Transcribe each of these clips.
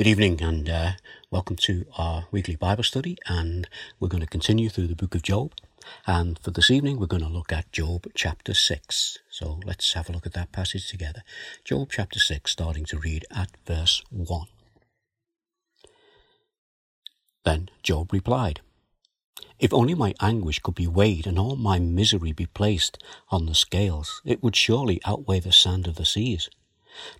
Good evening and uh, welcome to our weekly Bible study. And we're going to continue through the book of Job. And for this evening, we're going to look at Job chapter 6. So let's have a look at that passage together. Job chapter 6, starting to read at verse 1. Then Job replied, If only my anguish could be weighed and all my misery be placed on the scales, it would surely outweigh the sand of the seas.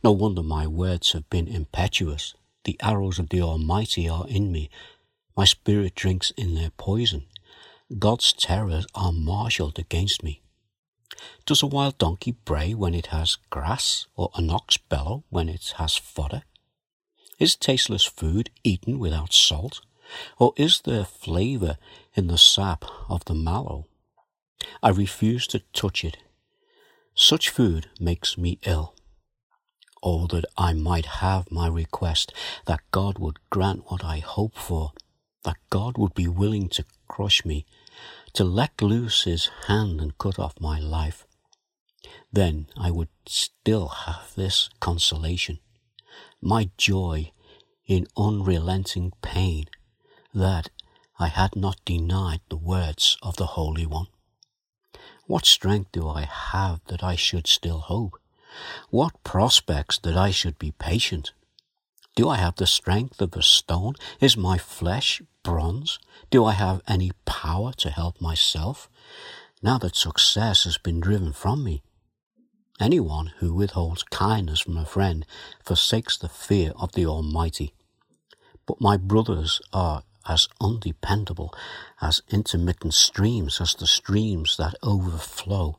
No wonder my words have been impetuous. The arrows of the Almighty are in me. My spirit drinks in their poison. God's terrors are marshalled against me. Does a wild donkey bray when it has grass, or an ox bellow when it has fodder? Is tasteless food eaten without salt, or is there flavour in the sap of the mallow? I refuse to touch it. Such food makes me ill. Oh, that I might have my request, that God would grant what I hope for, that God would be willing to crush me, to let loose his hand and cut off my life. Then I would still have this consolation, my joy in unrelenting pain, that I had not denied the words of the Holy One. What strength do I have that I should still hope? What prospects that I should be patient? Do I have the strength of a stone? Is my flesh bronze? Do I have any power to help myself, now that success has been driven from me? Anyone who withholds kindness from a friend forsakes the fear of the Almighty. But my brothers are as undependable as intermittent streams, as the streams that overflow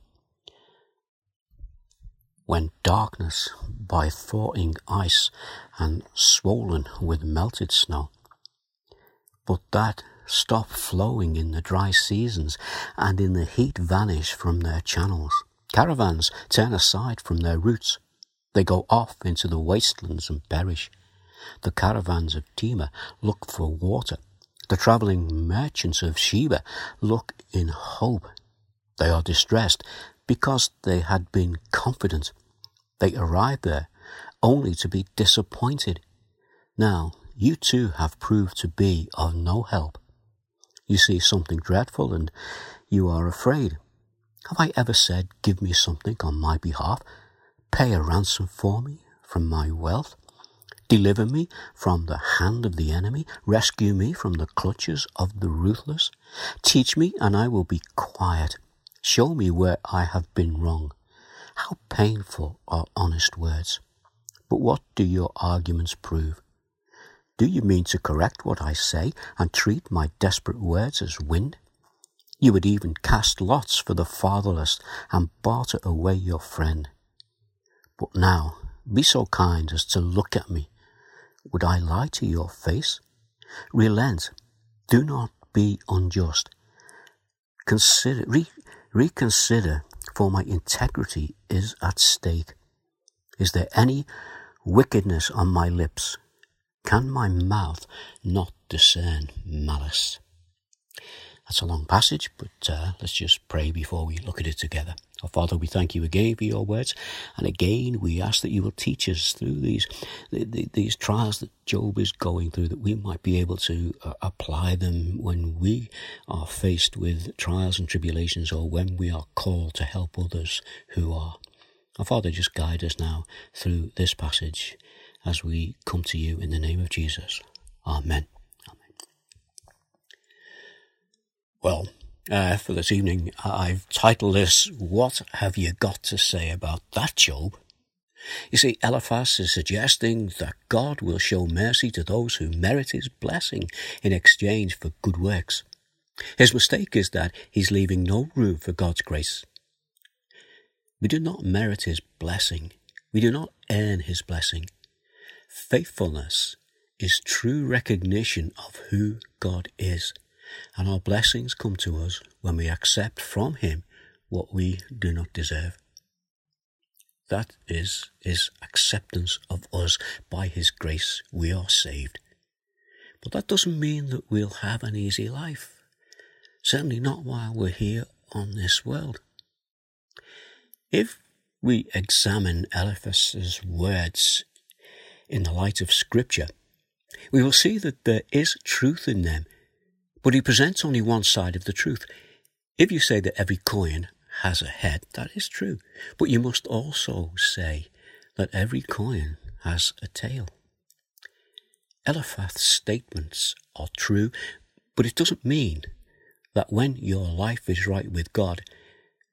when darkness by thawing ice and swollen with melted snow. But that stop flowing in the dry seasons and in the heat vanish from their channels. Caravans turn aside from their routes. They go off into the wastelands and perish. The caravans of Tema look for water. The travelling merchants of Sheba look in hope. They are distressed because they had been confident. They arrived there only to be disappointed. Now, you too have proved to be of no help. You see something dreadful and you are afraid. Have I ever said, Give me something on my behalf? Pay a ransom for me from my wealth? Deliver me from the hand of the enemy? Rescue me from the clutches of the ruthless? Teach me, and I will be quiet. Show me where I have been wrong. How painful are honest words. But what do your arguments prove? Do you mean to correct what I say and treat my desperate words as wind? You would even cast lots for the fatherless and barter away your friend. But now, be so kind as to look at me. Would I lie to your face? Relent. Do not be unjust. Consider, re, reconsider, for my integrity is at stake. Is there any wickedness on my lips? Can my mouth not discern malice? That's a long passage, but uh, let's just pray before we look at it together. Our Father, we thank you again for your words, and again we ask that you will teach us through these these trials that Job is going through, that we might be able to uh, apply them when we are faced with trials and tribulations, or when we are called to help others who are. Our Father, just guide us now through this passage as we come to you in the name of Jesus. Amen. Well, uh, for this evening, I've titled this, What Have You Got to Say About That, Job? You see, Eliphaz is suggesting that God will show mercy to those who merit his blessing in exchange for good works. His mistake is that he's leaving no room for God's grace. We do not merit his blessing. We do not earn his blessing. Faithfulness is true recognition of who God is and our blessings come to us when we accept from Him what we do not deserve. That is His acceptance of us by His grace. We are saved. But that doesn't mean that we'll have an easy life. Certainly not while we're here on this world. If we examine Eliphaz's words in the light of Scripture, We will see that there is truth in them, but he presents only one side of the truth. If you say that every coin has a head, that is true, but you must also say that every coin has a tail. Eliphaz's statements are true, but it doesn't mean that when your life is right with God,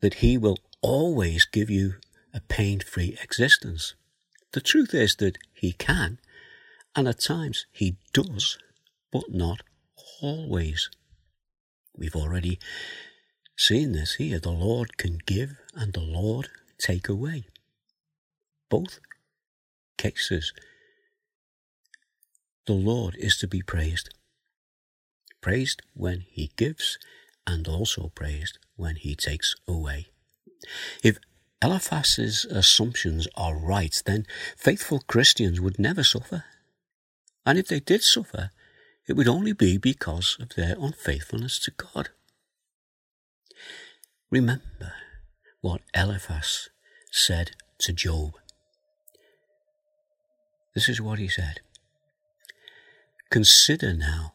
that He will always give you a pain free existence. The truth is that He can, and at times He does, but not always. We've already seen this here. The Lord can give and the Lord take away. Both cases. The Lord is to be praised. Praised when He gives and also praised when He takes away. If Eliphaz's assumptions are right, then faithful Christians would never suffer. And if they did suffer, it would only be because of their unfaithfulness to God. Remember what Eliphaz said to Job. This is what he said Consider now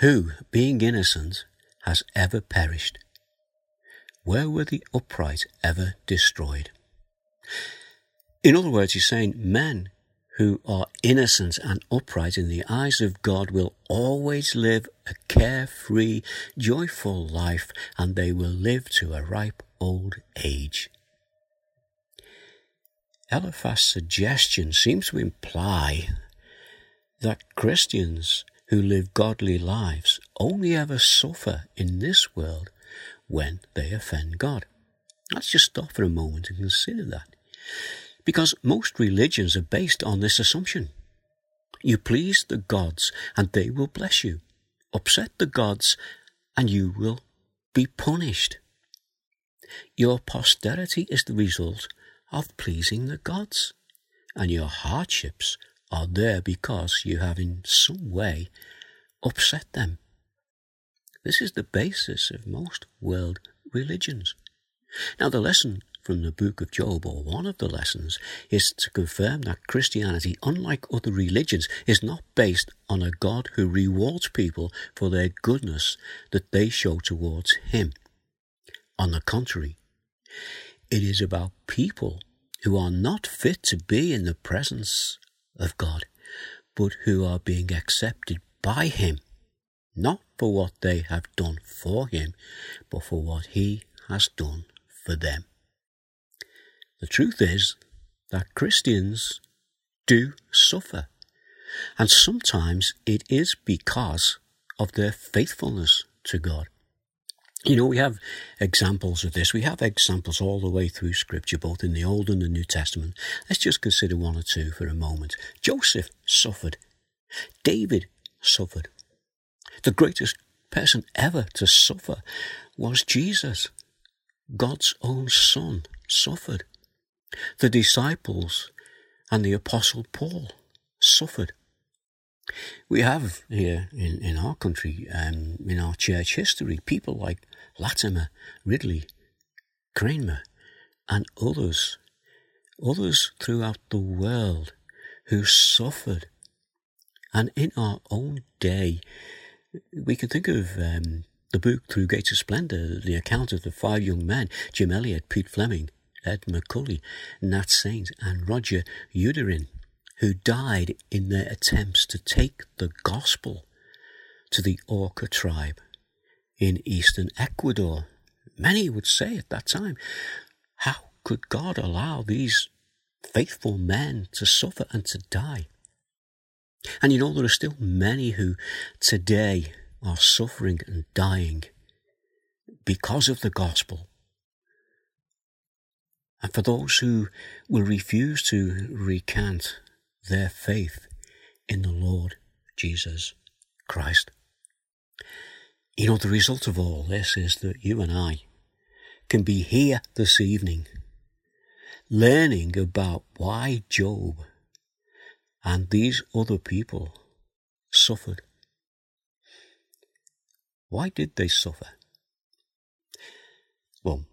who, being innocent, has ever perished where were the upright ever destroyed? In other words, he's saying men who are innocent and upright in the eyes of God will always live a carefree, joyful life, and they will live to a ripe old age. Eliphaz's suggestion seems to imply that Christians who live godly lives only ever suffer in this world when they offend God. Let's just stop for a moment and consider that. Because most religions are based on this assumption. You please the gods and they will bless you. Upset the gods and you will be punished. Your posterity is the result of pleasing the gods, and your hardships are there because you have in some way upset them. This is the basis of most world religions. Now, the lesson from the book of Job, or one of the lessons, is to confirm that Christianity, unlike other religions, is not based on a God who rewards people for their goodness that they show towards Him. On the contrary, it is about people who are not fit to be in the presence of God, but who are being accepted by Him not for what they have done for him, but for what he has done for them. The truth is that Christians do suffer, and sometimes it is because of their faithfulness to God. You know, we have examples of this. We have examples all the way through Scripture, both in the Old and the New Testament. Let's just consider one or two for a moment. Joseph suffered. David suffered. The greatest person ever to suffer was Jesus. God's own Son suffered. The disciples and the Apostle Paul suffered. We have here in, in our country, um, in our church history, people like Latimer, Ridley, Cranmer, and others, others throughout the world who suffered. And in our own day, we can think of um, the book Through Gates of Splendor, the account of the five young men, Jim Elliot, Pete Fleming, Ed McCully, Nat Saint, and Roger Youderian, who died in their attempts to take the gospel to the Auca tribe in eastern Ecuador. Many would say at that time, how could God allow these faithful men to suffer and to die? And you know, there are still many who today are suffering and dying because of the gospel. And for those who will refuse to recant their faith in the Lord Jesus Christ. You know, the result of all this is that you and I can be here this evening learning about why Job and these other people suffered. Why did they suffer? Well,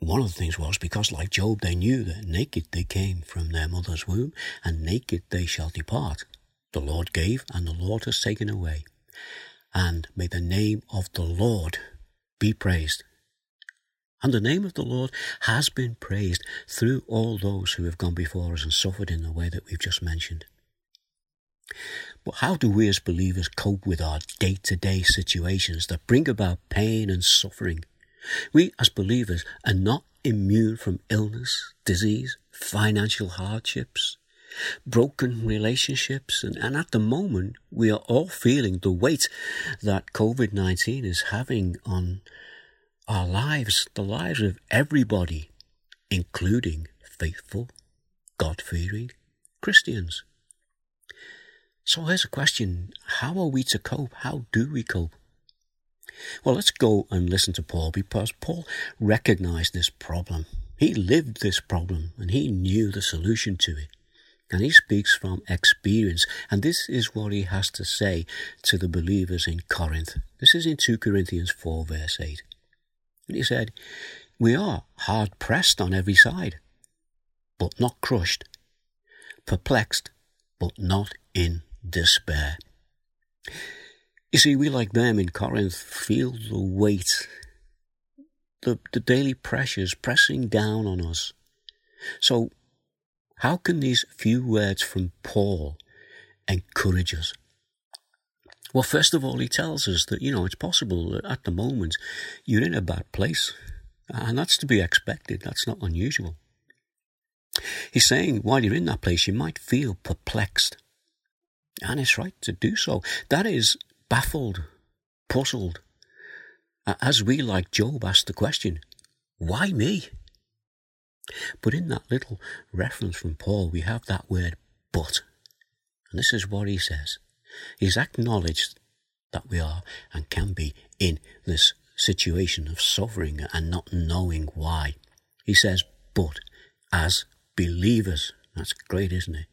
one of the things was because, like Job, they knew that naked they came from their mother's womb, and naked they shall depart. The Lord gave, and the Lord has taken away. And may the name of the Lord be praised. And the name of the Lord has been praised through all those who have gone before us and suffered in the way that we've just mentioned. But how do we as believers cope with our day to day situations that bring about pain and suffering? We as believers are not immune from illness, disease, financial hardships, broken relationships, and, and at the moment we are all feeling the weight that COVID 19 is having on our lives, the lives of everybody, including faithful, God fearing Christians. So here's a question How are we to cope? How do we cope? Well, let's go and listen to Paul because Paul recognized this problem. He lived this problem and he knew the solution to it. And he speaks from experience. And this is what he has to say to the believers in Corinth. This is in 2 Corinthians 4, verse 8. And he said, We are hard pressed on every side, but not crushed, perplexed, but not in despair. You see, we like them in Corinth feel the weight, the, the daily pressures pressing down on us. So, how can these few words from Paul encourage us? Well, first of all, he tells us that, you know, it's possible that at the moment you're in a bad place. And that's to be expected. That's not unusual. He's saying while you're in that place, you might feel perplexed. And it's right to do so. That is baffled, puzzled. As we, like Job, ask the question, why me? But in that little reference from Paul, we have that word but. And this is what he says. He's acknowledged that we are and can be in this situation of suffering and not knowing why. He says, but as believers, that's great, isn't it?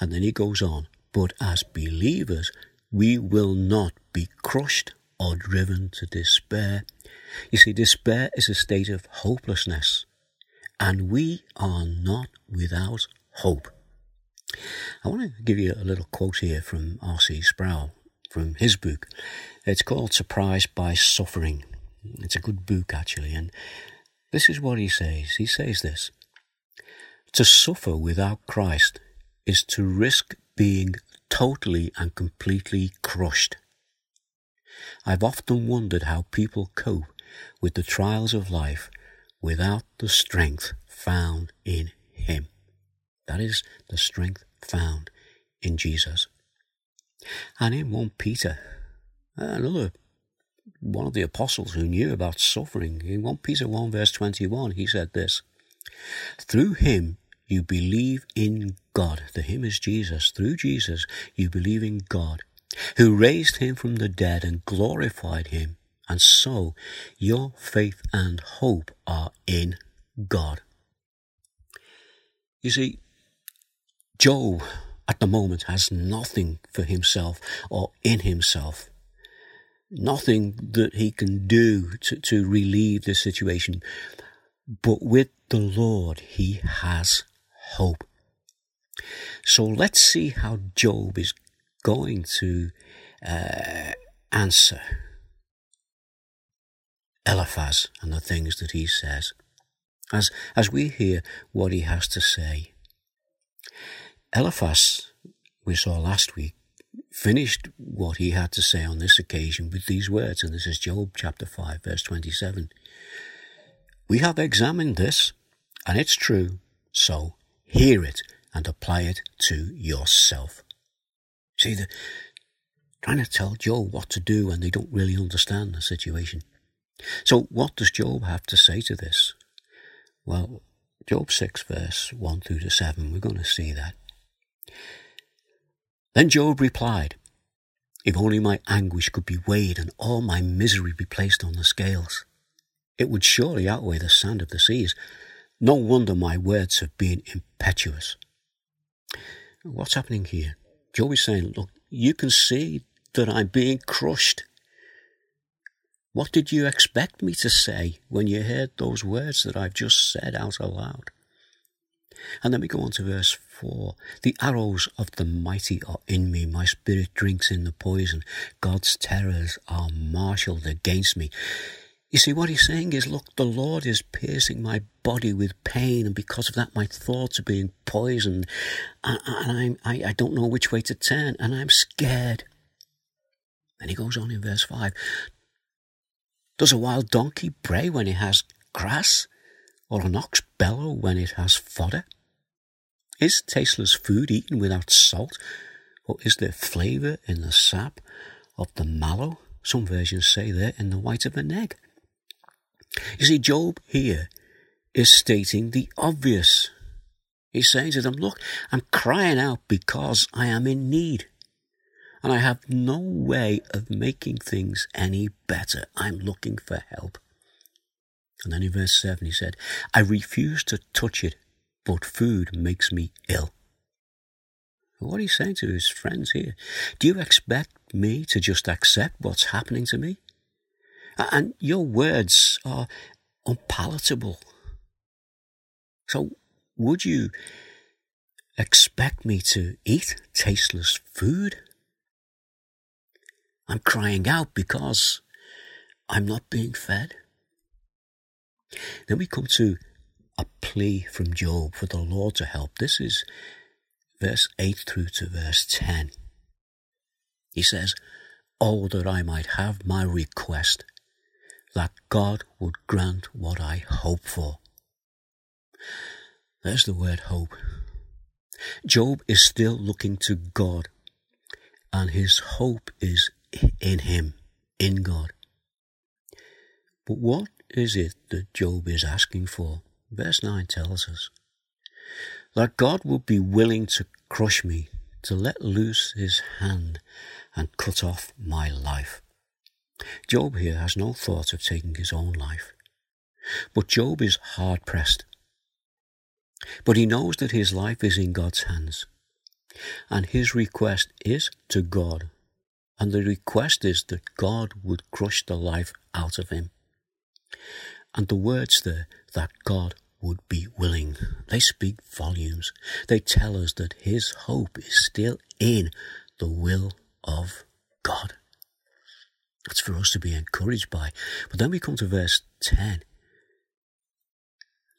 And then he goes on, but as believers, we will not be crushed or driven to despair. You see, despair is a state of hopelessness, and we are not without hope. I want to give you a little quote here from R.C. Sproul from his book. It's called Surprised by Suffering. It's a good book, actually, and this is what he says. He says this To suffer without Christ is to risk being totally and completely crushed. I've often wondered how people cope with the trials of life without the strength found in Him. That is the strength found in Jesus. And in 1 Peter, uh, another one of the apostles who knew about suffering, in 1 Peter 1 verse 21, he said this, Through him you believe in God. The him is Jesus. Through Jesus you believe in God, who raised him from the dead and glorified him. And so your faith and hope are in God. You see, Job at the moment has nothing for himself or in himself. Nothing that he can do to, to relieve the situation. But with the Lord, he has hope. So let's see how Job is going to uh, answer Eliphaz and the things that he says. As, as we hear what he has to say, Eliphaz, we saw last week, finished what he had to say on this occasion with these words, and this is Job chapter 5, verse 27. We have examined this, and it's true, so hear it and apply it to yourself. See, the, trying to tell Job what to do when they don't really understand the situation. So, what does Job have to say to this? Well, Job 6, verse 1 through to 7, we're going to see that. Then Job replied, If only my anguish could be weighed and all my misery be placed on the scales, it would surely outweigh the sand of the seas. No wonder my words have been impetuous. What's happening here? Job is saying, Look, you can see that I'm being crushed. What did you expect me to say when you heard those words that I've just said out aloud? And then we go on to verse 4. The arrows of the mighty are in me. My spirit drinks in the poison. God's terrors are marshalled against me. You see, what he's saying is, look, the Lord is piercing my body with pain, and because of that, my thoughts are being poisoned, and, and I, I don't know which way to turn, and I'm scared. And he goes on in verse 5 Does a wild donkey bray when it has grass, or an ox bellow when it has fodder? Is tasteless food eaten without salt, or is there flavour in the sap of the mallow? Some versions say there in the white of an egg. You see, Job here is stating the obvious. He's saying to them, Look, I'm crying out because I am in need. And I have no way of making things any better. I'm looking for help. And then in verse 7 he said, I refuse to touch it, but food makes me ill. What he's saying to his friends here, do you expect me to just accept what's happening to me? And your words are unpalatable. So, would you expect me to eat tasteless food? I'm crying out because I'm not being fed. Then we come to a plea from Job for the Lord to help. This is verse 8 through to verse 10. He says, Oh, that I might have my request that God would grant what I hope for. There's the word hope. Job is still looking to God, and his hope is in Him, in God. But what is it that Job is asking for? Verse 9 tells us that God would be willing to crush me, to let loose his hand and cut off my life. Job here has no thought of taking his own life. But Job is hard pressed. But he knows that his life is in God's hands. And his request is to God. And the request is that God would crush the life out of him. And the words there, that God would be willing, they speak volumes. They tell us that his hope is still in the will of God. That's for us to be encouraged by. But then we come to verse 10.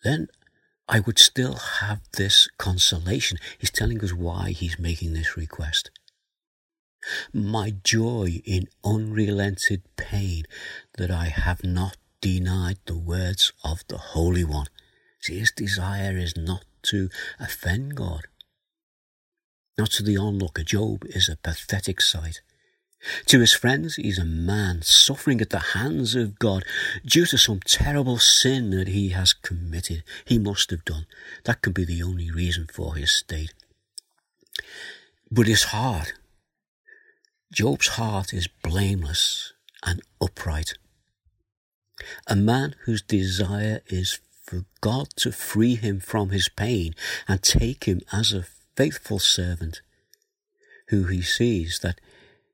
Then I would still have this consolation. He's telling us why he's making this request. My joy in unrelented pain that I have not denied the words of the Holy One. See, his desire is not to offend God. Not to the onlooker, Job is a pathetic sight. To his friends, he's a man suffering at the hands of God due to some terrible sin that he has committed. He must have done. That can be the only reason for his state. But his heart, Job's heart is blameless and upright. A man whose desire is for God to free him from his pain and take him as a faithful servant, who he sees that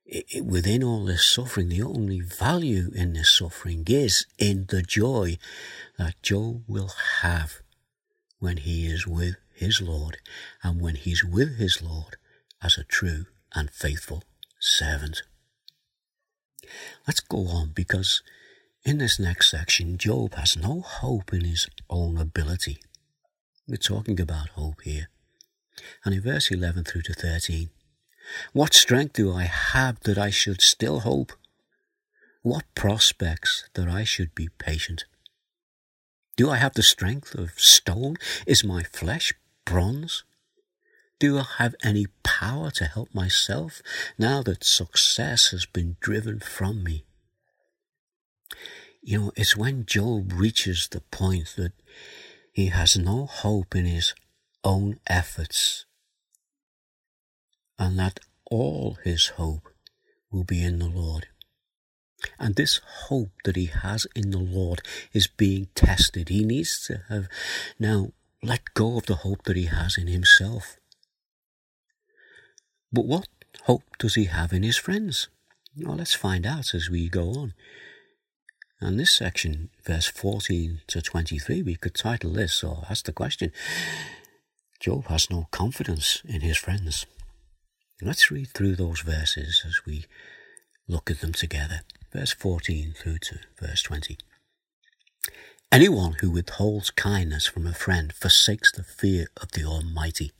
it, within all this suffering, the only value in this suffering is in the joy that Job will have when he is with his Lord and when he's with his Lord as a true and faithful servant. Let's go on because in this next section, Job has no hope in his own ability. We're talking about hope here. And in verse 11 through to 13, what strength do I have that I should still hope? What prospects that I should be patient? Do I have the strength of stone? Is my flesh bronze? Do I have any power to help myself now that success has been driven from me? You know, it's when Job reaches the point that he has no hope in his own efforts and that all his hope will be in the Lord. And this hope that he has in the Lord is being tested. He needs to have now let go of the hope that he has in himself. But what hope does he have in his friends? Well, let's find out as we go on. And this section, verse 14 to 23, we could title this or ask the question Job has no confidence in his friends. Let's read through those verses as we look at them together. Verse 14 through to verse 20. Anyone who withholds kindness from a friend forsakes the fear of the Almighty.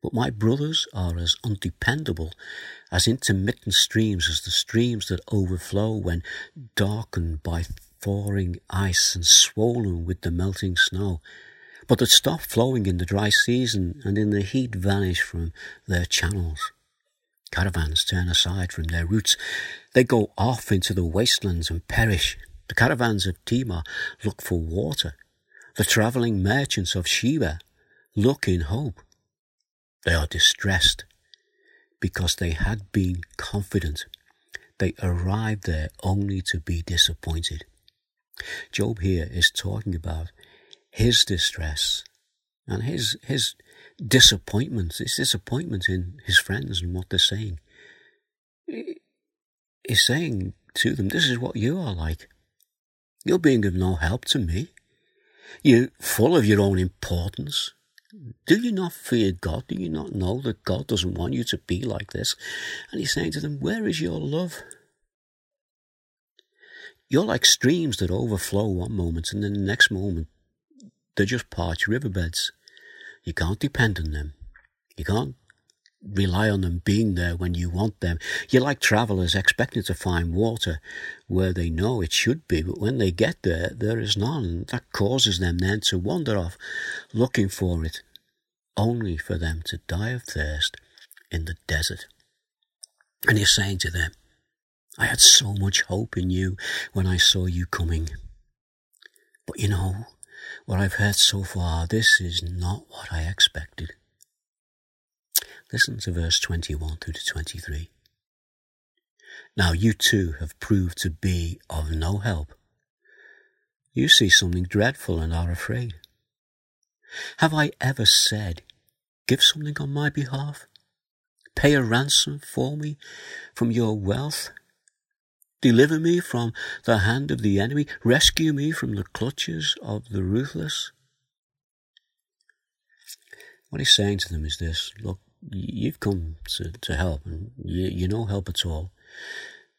But my brothers are as undependable as intermittent streams as the streams that overflow when darkened by thawing ice and swollen with the melting snow, but that stop flowing in the dry season and in the heat vanish from their channels. Caravans turn aside from their routes. They go off into the wastelands and perish. The caravans of Tema look for water. The travelling merchants of Sheba look in hope. They are distressed because they had been confident. They arrived there only to be disappointed. Job here is talking about his distress and his, his disappointment, his disappointment in his friends and what they're saying. He's saying to them, This is what you are like. You're being of no help to me. You're full of your own importance. Do you not fear God? Do you not know that God doesn't want you to be like this? And he's saying to them, Where is your love? You're like streams that overflow one moment and then the next moment they're just parched riverbeds. You can't depend on them. You can't rely on them being there when you want them. You're like travelers expecting to find water where they know it should be, but when they get there, there is none. That causes them then to wander off looking for it, only for them to die of thirst in the desert. And he's saying to them, I had so much hope in you when I saw you coming. But you know, what I've heard so far, this is not what I expected. Listen to verse 21 through to 23. Now you too have proved to be of no help. You see something dreadful and are afraid. Have I ever said, Give something on my behalf? Pay a ransom for me from your wealth? Deliver me from the hand of the enemy? Rescue me from the clutches of the ruthless? What he's saying to them is this Look, you've come to, to help and you, you're no help at all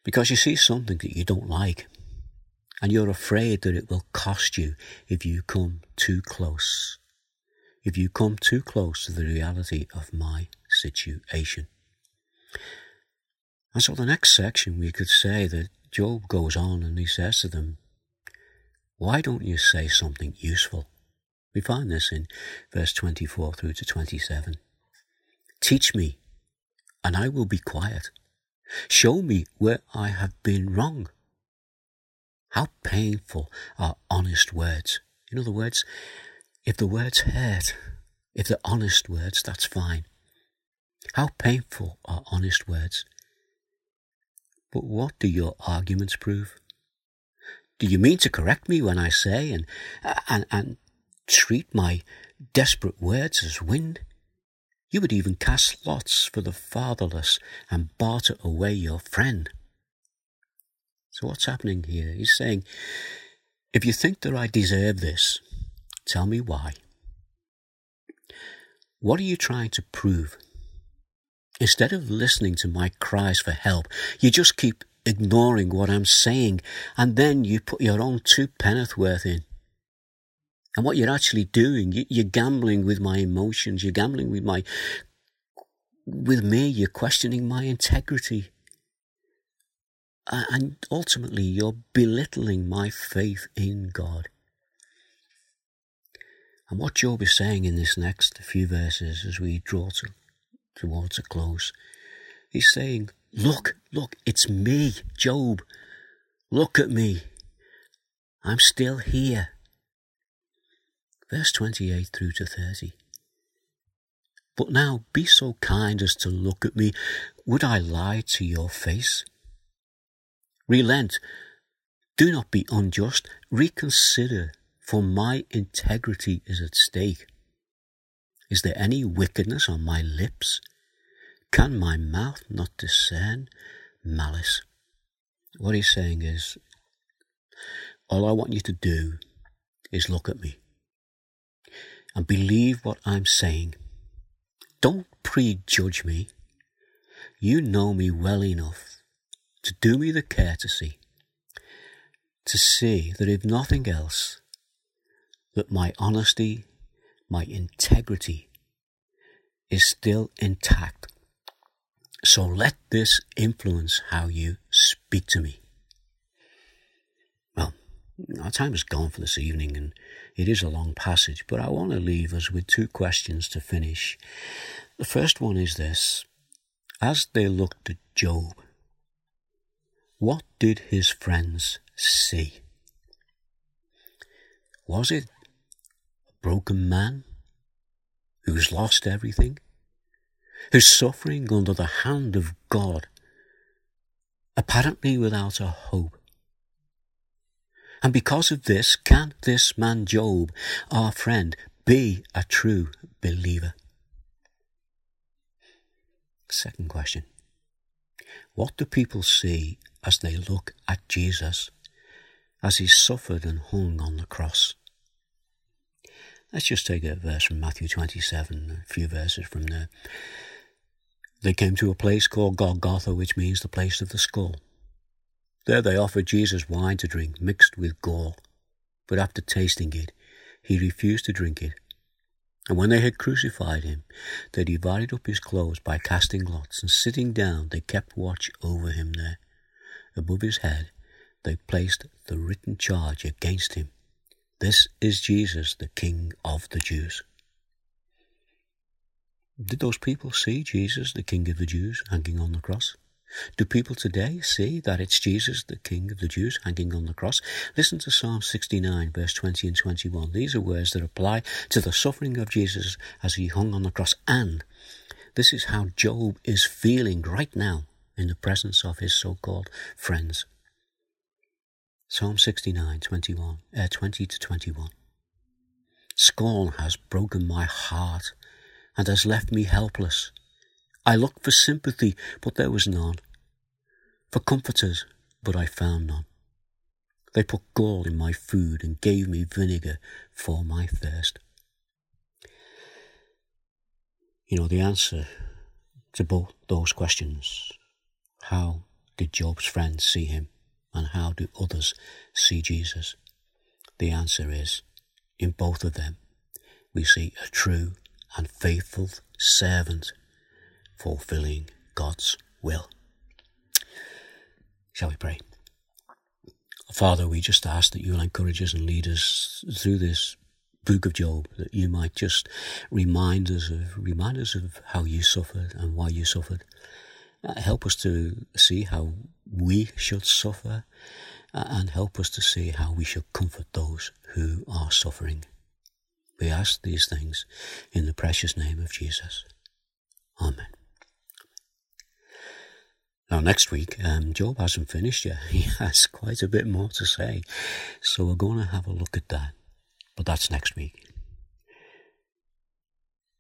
because you see something that you don't like and you're afraid that it will cost you if you come too close. If you come too close to the reality of my situation. And so the next section we could say that Job goes on and he says to them, Why don't you say something useful? We find this in verse 24 through to 27. Teach me, and I will be quiet. Show me where I have been wrong. How painful are honest words. In other words, if the words hurt, if they're honest words, that's fine. How painful are honest words. But what do your arguments prove? Do you mean to correct me when I say and, and, and treat my desperate words as wind? You would even cast lots for the fatherless and barter away your friend. So what's happening here? He's saying, if you think that I deserve this, tell me why. What are you trying to prove? Instead of listening to my cries for help, you just keep ignoring what I'm saying, and then you put your own two penneth worth in. And what you're actually doing, you're gambling with my emotions, you're gambling with my, with me, you're questioning my integrity. And ultimately, you're belittling my faith in God. And what Job is saying in this next few verses as we draw to, towards a close, he's saying, Look, look, it's me, Job. Look at me. I'm still here verse 28 through to 30. But now be so kind as to look at me. Would I lie to your face? Relent. Do not be unjust. Reconsider, for my integrity is at stake. Is there any wickedness on my lips? Can my mouth not discern malice? What he's saying is, all I want you to do is look at me. and believe what I'm saying. Don't prejudge me. You know me well enough to do me the courtesy to see that if nothing else, that my honesty, my integrity is still intact. So let this influence how you speak to me. Well, our time is gone for this evening and it is a long passage, but I want to leave us with two questions to finish. The first one is this. As they looked at Job, what did his friends see? Was it broken man who's lost everything, who's suffering under the hand of God, apparently without a hope? And because of this, can this man Job, our friend, be a true believer? Second question. What do people see as they look at Jesus as he suffered and hung on the cross? Let's just take a verse from Matthew 27, a few verses from there. They came to a place called Golgotha, which means the place of the skull. There they offered Jesus wine to drink mixed with gall, but after tasting it, he refused to drink it. And when they had crucified him, they divided up his clothes by casting lots, and sitting down, they kept watch over him there. Above his head, they placed the written charge against him This is Jesus, the King of the Jews. Did those people see Jesus, the King of the Jews, hanging on the cross? Do people today see that it's Jesus, the King of the Jews, hanging on the cross? Listen to Psalm 69, verse 20 and 21. These are words that apply to the suffering of Jesus as he hung on the cross. And this is how Job is feeling right now in the presence of his so called friends. Psalm 69, 21, uh, 20 to 21. Scorn has broken my heart and has left me helpless. I looked for sympathy, but there was none. For comforters, but I found none. They put gall in my food and gave me vinegar for my thirst. You know, the answer to both those questions how did Job's friends see him, and how do others see Jesus? The answer is in both of them, we see a true and faithful servant fulfilling God's will. Shall we pray? Father, we just ask that you'll encourage us and lead us through this book of Job, that you might just remind us of remind us of how you suffered and why you suffered. Uh, help us to see how we should suffer uh, and help us to see how we should comfort those who are suffering. We ask these things in the precious name of Jesus. Amen. Now, next week, um, Job hasn't finished yet. He has quite a bit more to say. So we're going to have a look at that. But that's next week.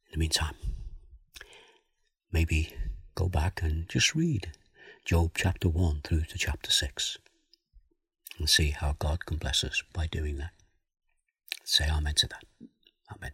In the meantime, maybe go back and just read Job chapter 1 through to chapter 6 and see how God can bless us by doing that. Say amen to that. Amen.